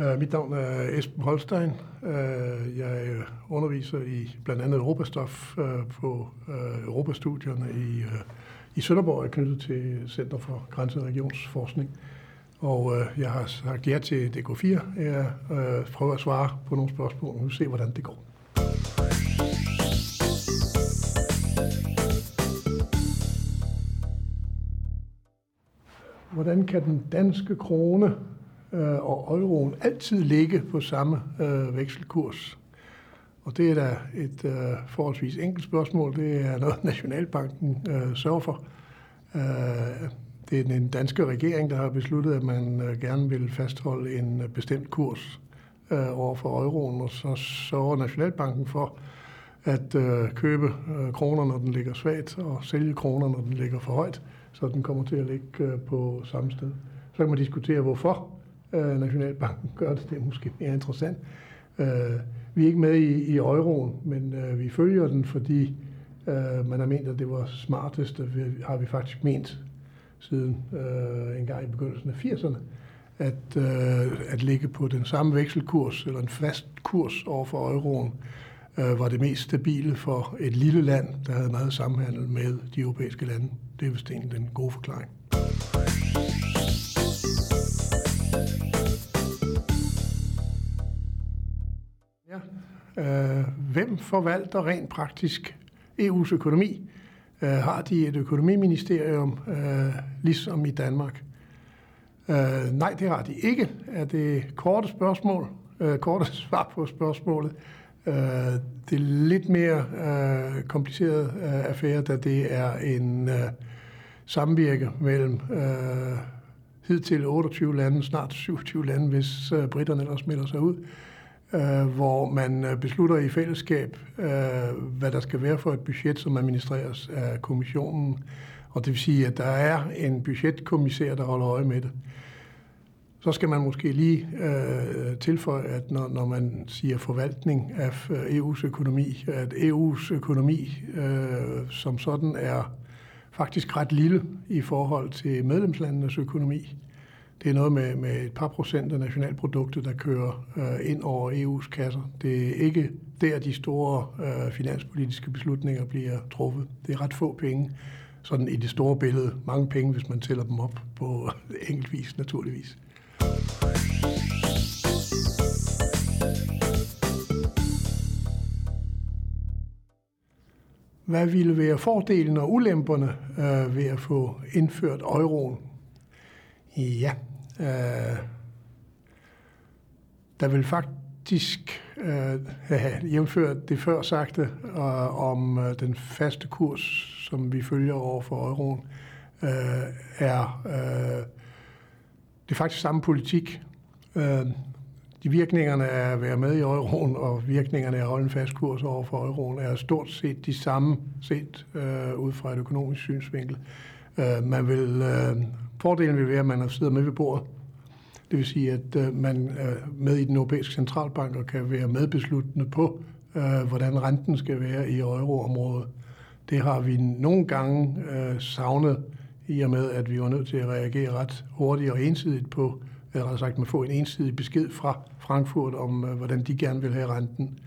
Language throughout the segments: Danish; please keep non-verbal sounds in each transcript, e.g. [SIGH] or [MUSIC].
Uh, mit navn er Esben Holstein. Uh, jeg underviser i blandt andet Europastof uh, på uh, Europastudierne i, uh, i Sønderborg, er knyttet til Center for Grænse- og Regionsforskning. Og uh, jeg har sagt ja til DK4. Jeg uh, prøver at svare på nogle spørgsmål, og nu se, hvordan det går. Hvordan kan den danske krone øh, og euroen altid ligge på samme øh, vekselkurs? Og det er da et øh, forholdsvis enkelt spørgsmål. Det er noget, [LAUGHS] Nationalbanken øh, sørger for. Øh, det er den danske regering, der har besluttet, at man øh, gerne vil fastholde en øh, bestemt kurs øh, over for euroen, og så sørger Nationalbanken for at øh, købe øh, kroner, når den ligger svagt, og sælge kroner, når den ligger for højt, så den kommer til at ligge øh, på samme sted. Så kan man diskutere, hvorfor øh, Nationalbanken gør det. Det er måske mere interessant. Øh, vi er ikke med i, i euroen, men øh, vi følger den, fordi øh, man har ment, at det var smartest, og vi, har vi faktisk ment siden øh, en gang i begyndelsen af 80'erne, at, øh, at ligge på den samme vekselkurs, eller en fast kurs over for euroen, øh, var det mest stabile for et lille land, der havde meget samhandel med de europæiske lande. Det er vist en den gode forklaring. Øh, hvem forvalter rent praktisk EU's økonomi? Øh, har de et økonomiministerium, øh, ligesom i Danmark? Øh, nej, det har de ikke, er det korte spørgsmål, øh, korte [LAUGHS] svar på spørgsmålet. Øh, det er lidt mere øh, kompliceret øh, affære, da det er en øh, samvirke mellem øh, hidtil 28 lande, snart 27 lande, hvis øh, britterne ellers melder sig ud, øh, Øh, hvor man øh, beslutter i fællesskab, øh, hvad der skal være for et budget, som administreres af kommissionen. Og det vil sige, at der er en budgetkommissær, der holder øje med det. Så skal man måske lige øh, tilføje, at når, når man siger forvaltning af øh, EU's økonomi, at EU's økonomi øh, som sådan er faktisk ret lille i forhold til medlemslandenes økonomi. Det er noget med, med et par procent af nationalproduktet, der kører øh, ind over EU's kasser. Det er ikke der, de store øh, finanspolitiske beslutninger bliver truffet. Det er ret få penge, sådan i det store billede. Mange penge, hvis man tæller dem op på [LAUGHS] enkeltvis, naturligvis. Hvad ville være fordelen og ulemperne øh, ved at få indført euroen? Ja, øh, der vil faktisk øh, [LAUGHS] have jævnført det før sagte øh, om øh, den faste kurs, som vi følger over for euroen, øh, er øh, det er faktisk samme politik. Øh, de virkningerne af at være med i euroen og virkningerne af at holde en fast kurs over for euroen er stort set de samme set øh, ud fra et økonomisk synsvinkel. Øh, man vil, øh, fordelen vil være, at man sidder med ved bordet. Det vil sige, at øh, man er med i den europæiske centralbank og kan være medbesluttende på, øh, hvordan renten skal være i euroområdet. Det har vi nogle gange øh, savnet i og med, at vi var nødt til at reagere ret hurtigt og ensidigt på, eller rettere sagt, man får en ensidig besked fra Frankfurt om, hvordan de gerne vil have renten.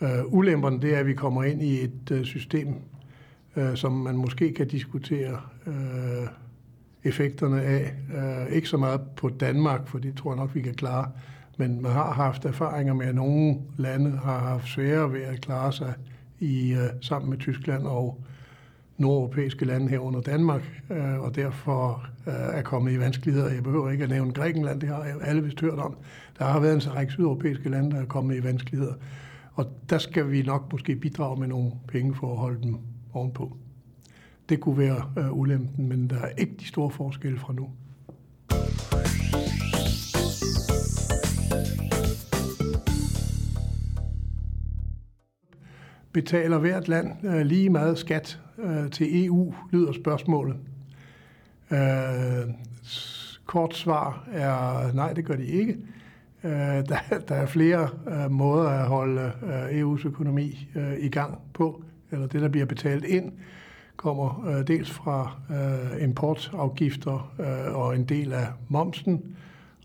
Uh, ulemperne, det er, at vi kommer ind i et uh, system, uh, som man måske kan diskutere uh, effekterne af. Uh, ikke så meget på Danmark, for det tror jeg nok, vi kan klare, men man har haft erfaringer med, at nogle lande har haft sværere ved at klare sig i uh, sammen med Tyskland og nordeuropæiske lande herunder Danmark, øh, og derfor øh, er kommet i vanskeligheder. Jeg behøver ikke at nævne Grækenland, det har alle vist hørt om. Der har været en række sydeuropæiske lande, der er kommet i vanskeligheder. Og der skal vi nok måske bidrage med nogle penge for at holde dem ovenpå. Det kunne være øh, ulempen, men der er ikke de store forskelle fra nu. Betaler hvert land øh, lige meget skat øh, til EU, lyder spørgsmålet. Øh, kort svar er nej, det gør de ikke. Øh, der, der er flere øh, måder at holde øh, EU's økonomi øh, i gang på, eller det, der bliver betalt ind, kommer øh, dels fra øh, importafgifter øh, og en del af momsen,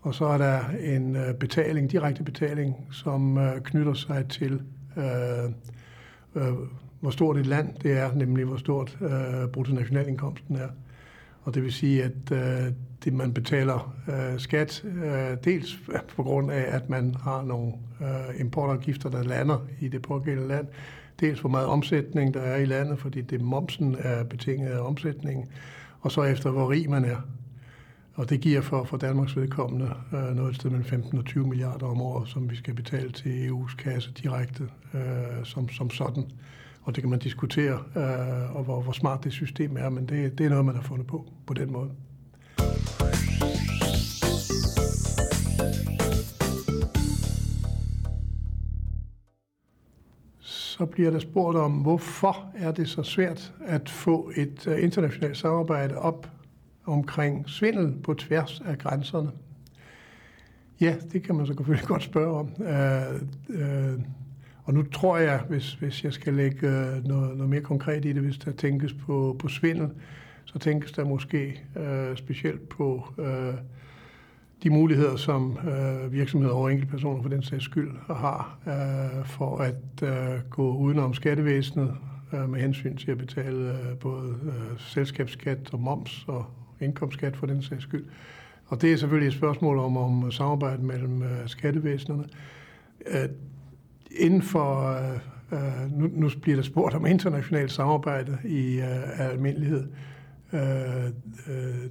Og så er der en øh, betaling, direkte betaling, som øh, knytter sig til, øh, øh, hvor stort et land det er, nemlig hvor stort øh, bruttonationalindkomsten er. Og det vil sige, at øh, det, man betaler øh, skat, øh, dels på grund af, at man har nogle øh, importafgifter, der lander i det pågældende land, dels hvor meget omsætning der er i landet, fordi det momsen er betinget af omsætningen, og så efter hvor rig man er. Og det giver for, for Danmarks vedkommende øh, noget sted mellem 15 og 20 milliarder om året, som vi skal betale til EU's kasse direkte øh, som, som sådan. Og det kan man diskutere, øh, og hvor, hvor smart det system er, men det, det er noget, man har fundet på på den måde. Så bliver der spurgt om, hvorfor er det så svært at få et øh, internationalt samarbejde op omkring svindel på tværs af grænserne. Ja, det kan man så selvfølgelig [LAUGHS] godt spørge om. Øh, øh, og nu tror jeg, hvis, hvis jeg skal lægge øh, noget, noget mere konkret i det, hvis der tænkes på, på svindel, så tænkes der måske øh, specielt på øh, de muligheder, som øh, virksomheder og enkeltpersoner for den sags skyld har øh, for at øh, gå udenom skattevæsenet øh, med hensyn til at betale øh, både øh, selskabsskat og moms og indkomstskat for den sags skyld. Og det er selvfølgelig et spørgsmål om, om samarbejde mellem øh, skattevæsenerne. Øh, inden for, øh, øh, nu, nu bliver der spurgt om internationalt samarbejde i øh, almindelighed, Øh, øh,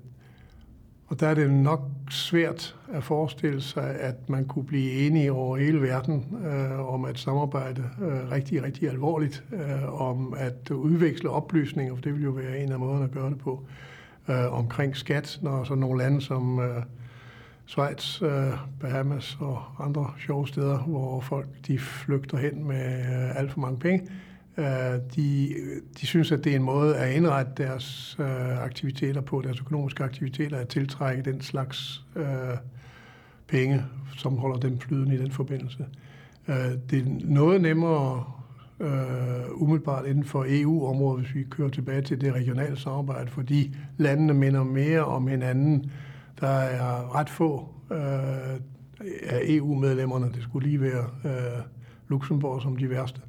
og der er det nok svært at forestille sig, at man kunne blive enige over hele verden øh, om at samarbejde øh, rigtig, rigtig alvorligt, øh, om at udveksle oplysninger, for det vil jo være en af måderne at gøre det på, øh, omkring skat, når så nogle lande som... øh, Schweiz, øh, Bahamas og andre sjove steder, hvor folk de flygter hen med øh, alt for mange penge. Øh, Øh, de, de synes, at det er en måde at indrette deres øh, aktiviteter på, deres økonomiske aktiviteter, at tiltrække den slags øh, penge, som holder dem flydende i den forbindelse. Øh, det er noget nemmere øh, umiddelbart inden for EU-området, hvis vi kører tilbage til det regionale samarbejde, fordi landene minder mere om hinanden, der er ret få øh, af EU-medlemmerne, det skulle lige være øh, Luxembourg som de værste,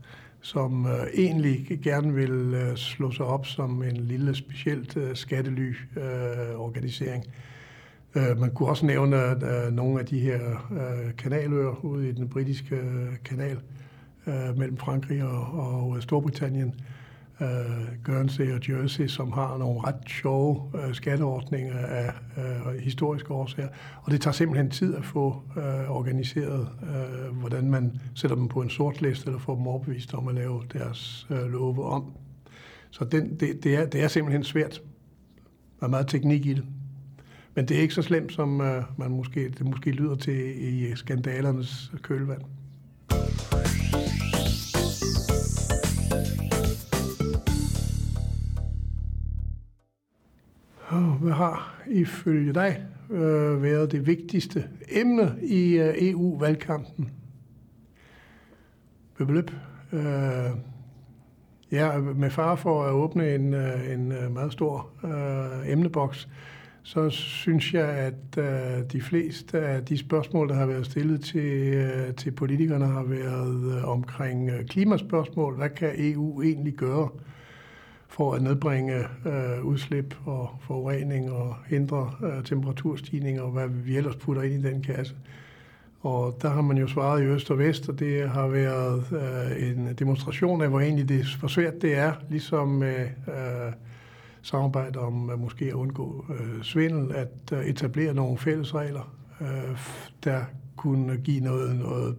som øh, egentlig gerne vil øh, slå sig op som en lille specielt øh, skattely-organisering. Øh, øh, man kunne også nævne øh, nogle af de her øh, kanaløer ude i den britiske øh, kanal øh, mellem Frankrig og, og Storbritannien, øh, Guernsey og Jersey, som har nogle ret sjove øh, skatteordninger af øh, historiske årsager. Og det tager simpelthen tid at få øh, organiseret, øh, hvordan man sætter dem på en sort liste, eller får dem overbevist om at lave deres øh, love om. Så den, det, det, er, det er simpelthen svært. Der er meget teknik i det. Men det er ikke så slemt, som øh, man måske, det måske lyder til i skandalernes kølvand. Hvad har ifølge dig øh, været det vigtigste emne i øh, EU-valgkampen? Bøbeløb. Øh, ja, med far for at åbne en, øh, en øh, meget stor øh, emneboks, så synes jeg, at øh, de fleste af de spørgsmål, der har været stillet til, øh, til politikerne, har været øh, omkring øh, klimaspørgsmål. Hvad kan EU egentlig gøre for at nedbringe øh, udslip og forurening og hindre øh, temperaturstigninger og hvad vi ellers putter ind i den kasse. Og der har man jo svaret i øst og vest, og det har været øh, en demonstration af, hvor egentlig det, hvor svært det er, ligesom med øh, samarbejde om at måske at undgå øh, svindel, at øh, etablere nogle fælles regler, øh, der kunne give noget, noget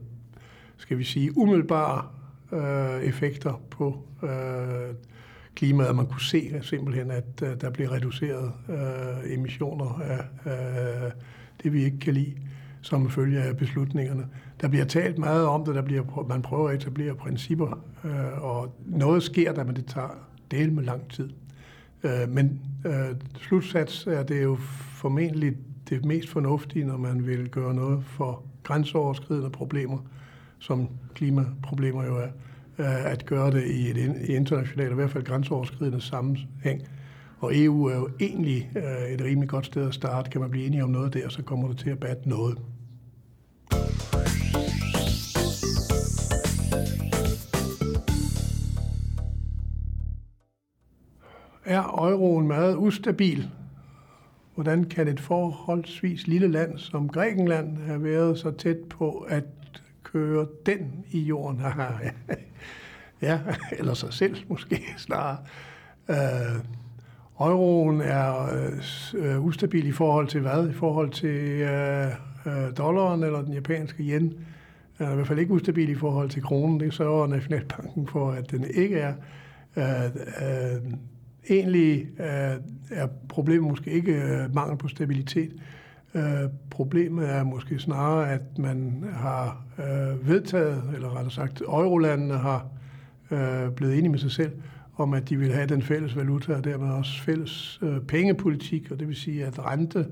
skal vi sige, umiddelbare øh, effekter på øh, klimaet, man kunne se simpelthen, at uh, der bliver reduceret uh, emissioner af uh, det, vi ikke kan lide, som følge af beslutningerne. Der bliver talt meget om det, der bliver, man prøver at etablere principper, uh, og noget sker der, men det tager del med lang tid. Uh, men uh, slutsats er det jo formentlig det mest fornuftige, når man vil gøre noget for grænseoverskridende problemer, som klimaproblemer jo er. Øh, at gøre det i et internationalt, i hvert fald grænseoverskridende sammenhæng. Og EU er jo egentlig øh, et rimelig godt sted at starte. Kan man blive enige om noget der, så kommer det til at batte noget. Er euroen meget ustabil? Hvordan kan et forholdsvis lille land som Grækenland have været så tæt på at køre den i jorden? [LAUGHS] ja, [LAUGHS] eller sig selv [LAUGHS] måske snarere. Øh, euroen er øh, ustabil i forhold til hvad? I forhold til øh, øh dollaren eller den japanske yen. Den er i hvert fald ikke ustabil i forhold til kronen. Det sørger Nationalbanken for, at den ikke er. Øh, øh, egentlig øh, er problemet måske ikke øh, mangel på stabilitet. Øh, problemet er måske snarere, at man har øh, vedtaget, eller rettere sagt, eurolandene har øh, Øh, blevet enige med sig selv, om at de vil have den fælles valuta, og dermed også fælles øh, pengepolitik, og det vil sige, at rente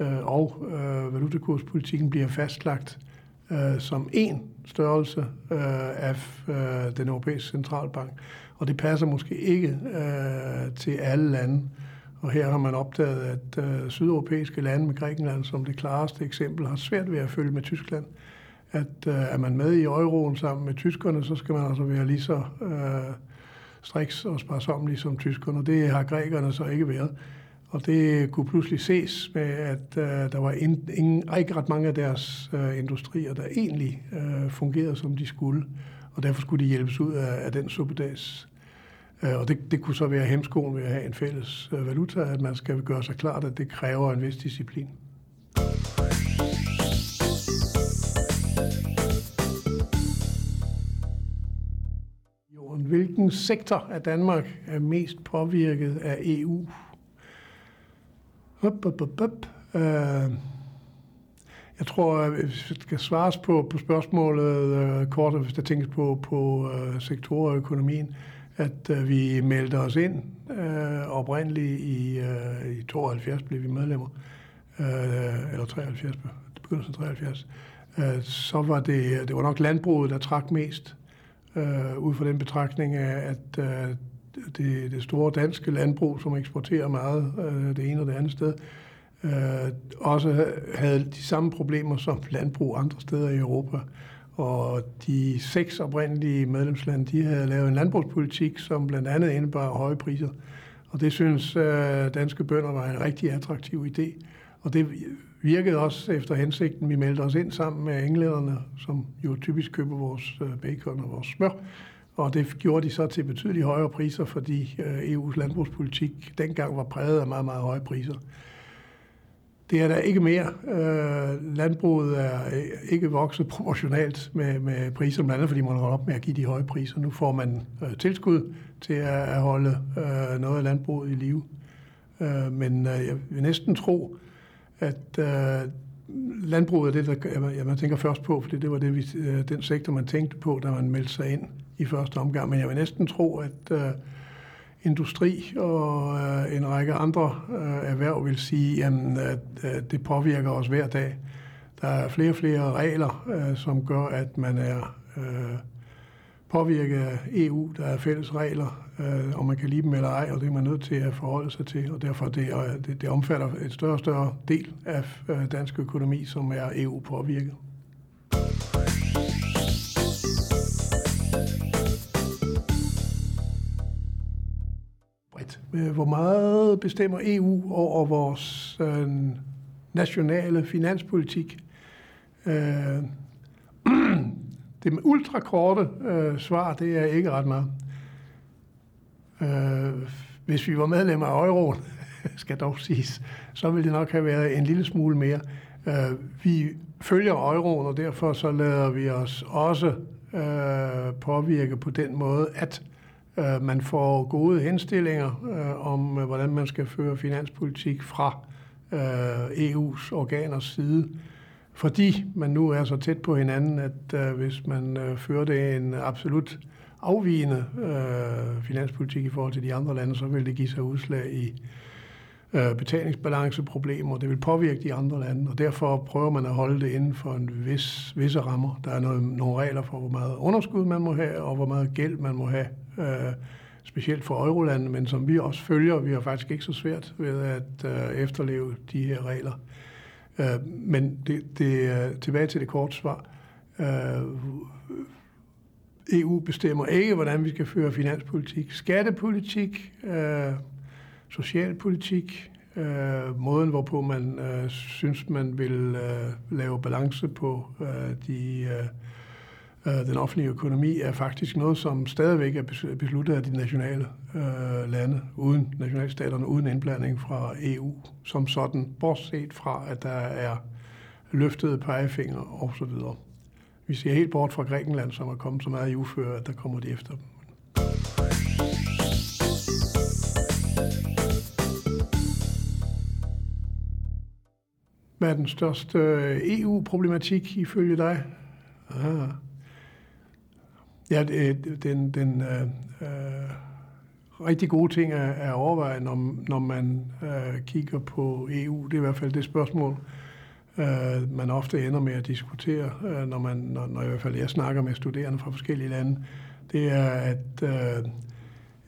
øh, og øh, valutakurspolitikken bliver fastlagt øh, som en størrelse øh, af øh, den europæiske centralbank. Og det passer måske ikke øh, til alle lande. Og her har man opdaget, at øh, sydeuropæiske lande med Grækenland som det klareste eksempel har svært ved at følge med Tyskland. At øh, er man med i euroen sammen med tyskerne, så skal man altså være lige så øh, striks og sparsomlig som tyskerne. Det har grækerne så ikke været. Og det kunne pludselig ses med, at øh, der var in, ingen, ikke ret mange af deres øh, industrier, der egentlig øh, fungerede, som de skulle. Og derfor skulle de hjælpes ud af, af den suppedags. Øh, og det, det kunne så være hemskoen ved at have en fælles øh, valuta, at man skal gøre sig klart, at det kræver en vis disciplin. Hvilken sektor af Danmark er mest påvirket af EU? Hup, hup, hup, hup. Uh, jeg tror, hvis det skal svares på, på spørgsmålet uh, kort, hvis der tænkes på, på uh, sektorer og økonomien, at uh, vi meldte os ind uh, oprindeligt i, uh, i 72 blev vi medlemmer, uh, eller 73, begyndelsen af 73. Uh, så var det, det var nok landbruget, der trak mest, øh, ud fra den betragtning af, at øh, det, det store danske landbrug, som eksporterer meget øh, det ene og det andet sted, øh, også havde de samme problemer som landbrug andre steder i Europa. Og de seks oprindelige medlemslande, de havde lavet en landbrugspolitik, som blandt andet indebar høje priser. Og det synes øh, danske bønder var en rigtig attraktiv idé. Og det virkede også efter hensigten. Vi meldte os ind sammen med englænderne, som jo typisk køber vores øh, bacon og vores smør. Og det gjorde de så til betydeligt højere priser, fordi øh, EU's landbrugspolitik dengang var præget af meget, meget høje priser. Det er der ikke mere. Øh, landbruget er øh, ikke vokset proportionalt med, med priser, blandt andet fordi man holder op med at give de høje priser. Nu får man øh, tilskud til at, at holde øh, noget af landbruget i live. Øh, men øh, jeg vil næsten tro, at øh, landbruget er det, der ja, man tænker først på, fordi det var det, vi, øh, den sektor, man tænkte på, da man meldte sig ind i første omgang. Men jeg vil næsten tro, at øh, industri og øh, en række andre øh, erhverv vil sige, jamen, at, øh, det påvirker os hver dag. Der er flere og flere regler, øh, som gør, at man er øh, påvirket af EU. Der er fælles regler, øh, om man kan lide dem eller ej, og det er man nødt til at forholde sig til. Og derfor det, øh, det, det omfatter et større og større del af øh, dansk økonomi, som er EU-påvirket. Øh, hvor meget bestemmer EU over vores øh, nationale finanspolitik? Øh, [CLEARS THROAT] det med ultrakorte øh, svar, det er ikke ret meget. Øh, hvis vi var medlemmer af euroen, [LAUGHS] skal dog siges, så ville det nok have været en lille smule mere. Øh, vi følger euroen, og derfor så lader vi os også øh, påvirke på den måde, at Øh, man får gode henstillinger øh, om, øh, hvordan man skal føre finanspolitik fra øh, EU's organers side, fordi man nu er så tæt på hinanden, at øh, hvis man øh, førte en absolut afvigende øh, finanspolitik i forhold til de andre lande, så vil det give sig udslag i øh, betalingsbalanceproblemer. Det vil påvirke de andre lande, og derfor prøver man at holde det inden for en vis, visse rammer. Der er noget, nogle regler for, hvor meget underskud man må have, og hvor meget gæld man må have øh, specielt for eurolandene, men som vi også følger. Vi har faktisk ikke så svært ved at øh, efterleve de her regler. Øh, Øh, men det, det er tilbage til det korte svar. Øh, EU bestemmer ikke, hvordan vi skal føre finanspolitik, skattepolitik, øh, socialpolitik, øh, måden, hvorpå man øh, synes, man vil øh, lave balance på øh, de, øh, Øh, den offentlige økonomi, er faktisk noget, som stadigvæk er besluttet af de nationale øh, lande, uden nationalstaterne, uden indblanding fra EU, som sådan, bortset fra, at der er løftede pegefinger osv. Vi ser helt bort fra Grækenland, som er kommet så meget i uføre, at der kommer de efter dem. Hvad er den største øh, EU-problematik ifølge dig? Ah. Ja, den, den øh, øh, rigtig gode ting er, at overveje, når, når man øh, kigger på EU. Det er i hvert fald det spørgsmål, øh, man ofte ender med at diskutere, øh, når, man, når, når i hvert fald jeg snakker med studerende fra forskellige lande. Det er, at øh,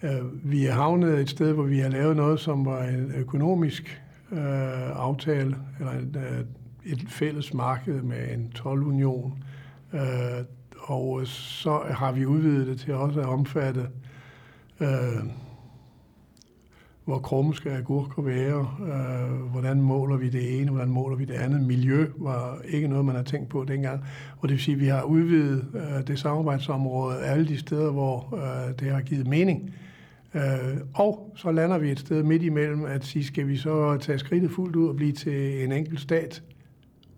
øh, vi er havnet et sted, hvor vi har lavet noget, som var en økonomisk øh, aftale, eller et, øh, et fælles marked med en 12-union. Øh, og så har vi udvidet det til også at omfatte, øh, hvor krumme skal agurker være, øh, hvordan måler vi det ene, hvordan måler vi det andet. Miljø var ikke noget, man har tænkt på dengang. Og det vil sige, at vi har udvidet øh, det samarbejdsområde alle de steder, hvor øh, det har givet mening. Øh, og så lander vi et sted midt imellem at sige, skal vi så tage skridtet fuldt ud og blive til en enkelt stat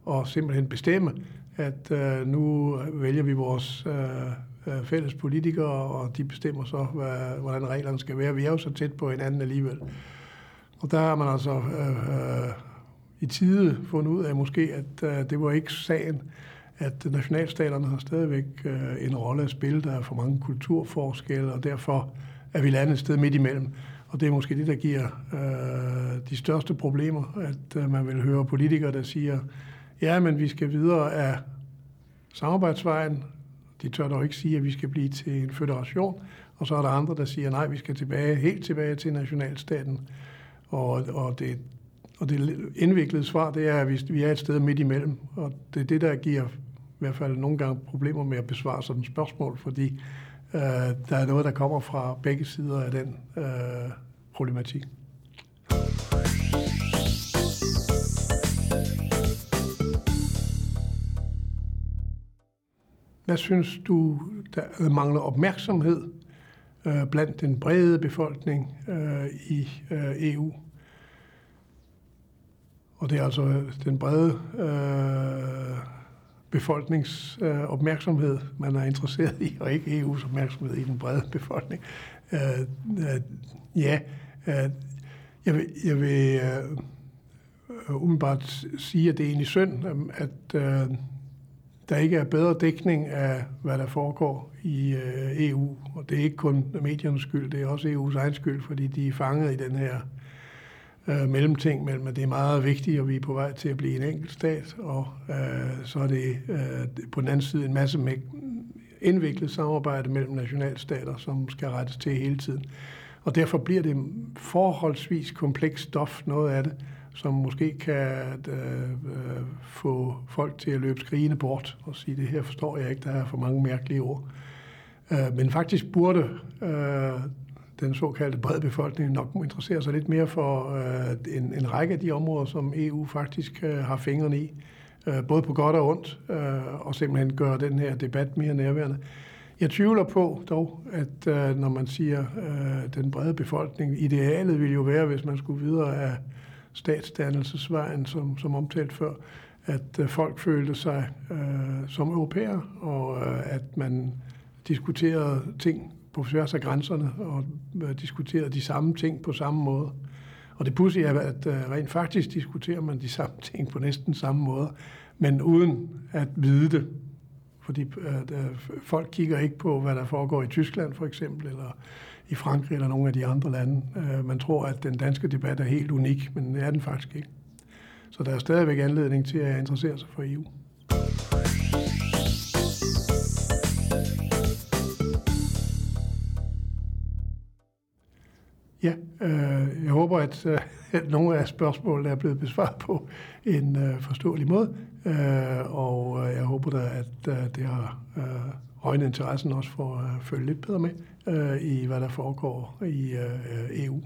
og simpelthen bestemme, at øh, nu vælger vi vores øh, øh, fælles politikere, og de bestemmer så, hvad, hvordan reglerne skal være. Vi er jo så tæt på hinanden alligevel. Og der har man altså øh, øh, i tide fundet ud af måske, at øh, det var ikke sagen, at nationalstaterne har stadigvæk øh, en rolle at spille. Der er for mange kulturforskelle, og derfor er vi landet et sted midt imellem. Og det er måske det, der giver øh, de største problemer, at øh, man vil høre politikere, der siger, ja, men vi skal videre af samarbejdsvejen. De tør dog ikke sige, at vi skal blive til en federation. Og så er der andre, der siger, nej, vi skal tilbage, helt tilbage til nationalstaten. Og, og, det, og det indviklede svar, det er, at vi, er et sted midt imellem. Og det er det, der giver i hvert fald nogle gange problemer med at besvare sådan et spørgsmål, fordi Øh, der er noget, der kommer fra begge sider af den øh, problematik. Hvad synes du, der mangler opmærksomhed øh, blandt den brede befolkning øh, i øh, EU? Og det er altså øh, den brede øh, befolknings øh, opmærksomhed, man er interesseret i, og ikke EU's opmærksomhed i den brede befolkning. Øh, øh, ja, øh, jeg vil, jeg vil øh, umiddelbart sige, at det er egentlig synd, at øh, der ikke er bedre dækning af, hvad der foregår i øh, EU. Og det er ikke kun mediernes skyld, det er også EU's egen skyld, fordi de er fanget i den her øh, mellemting mellem, at det er meget vigtigt, og vi er på vej til at blive en enkelt stat, og øh, så er det øh, på den anden side en masse indviklet samarbejde mellem nationalstater, som skal rettes til hele tiden. Og derfor bliver det forholdsvis komplekst stof, noget af det, som måske kan øh, øh, få folk til at løbe skrigende bort og sige, det her forstår jeg ikke, der er for mange mærkelige ord. Øh, men faktisk burde øh, den såkaldte brede befolkning nok interessere sig lidt mere for øh, en, en række af de områder, som EU faktisk øh, har fingrene i, øh, både på godt og ondt, øh, og simpelthen gøre den her debat mere nærværende. Jeg tvivler på dog, at øh, når man siger øh, den brede befolkning, idealet ville jo være, hvis man skulle videre af statsdannelsesvejen, som, som omtalt før, at øh, folk følte sig øh, som europæer, og øh, at man diskuterede ting på tværs af grænserne og øh, diskuterede de samme ting på samme måde. Og det pudsige er, at øh, rent faktisk diskuterer man de samme ting på næsten samme måde, men uden at vide det. Fordi øh, folk kigger ikke på, hvad der foregår i Tyskland for eksempel, eller i Frankrig eller nogle af de andre lande. Øh, man tror, at den danske debat er helt unik, men det er den faktisk ikke. Så der er stadigvæk anledning til at interessere sig for EU. Ja, Øh, jeg håber, at, øh, at nogle af spørgsmålene er blevet besvaret på en øh, forståelig måde, øh, og øh, jeg håber da, at øh, det har øh, øjnet interessen også for at følge lidt bedre med øh, i, hvad der foregår i øh, øh EU.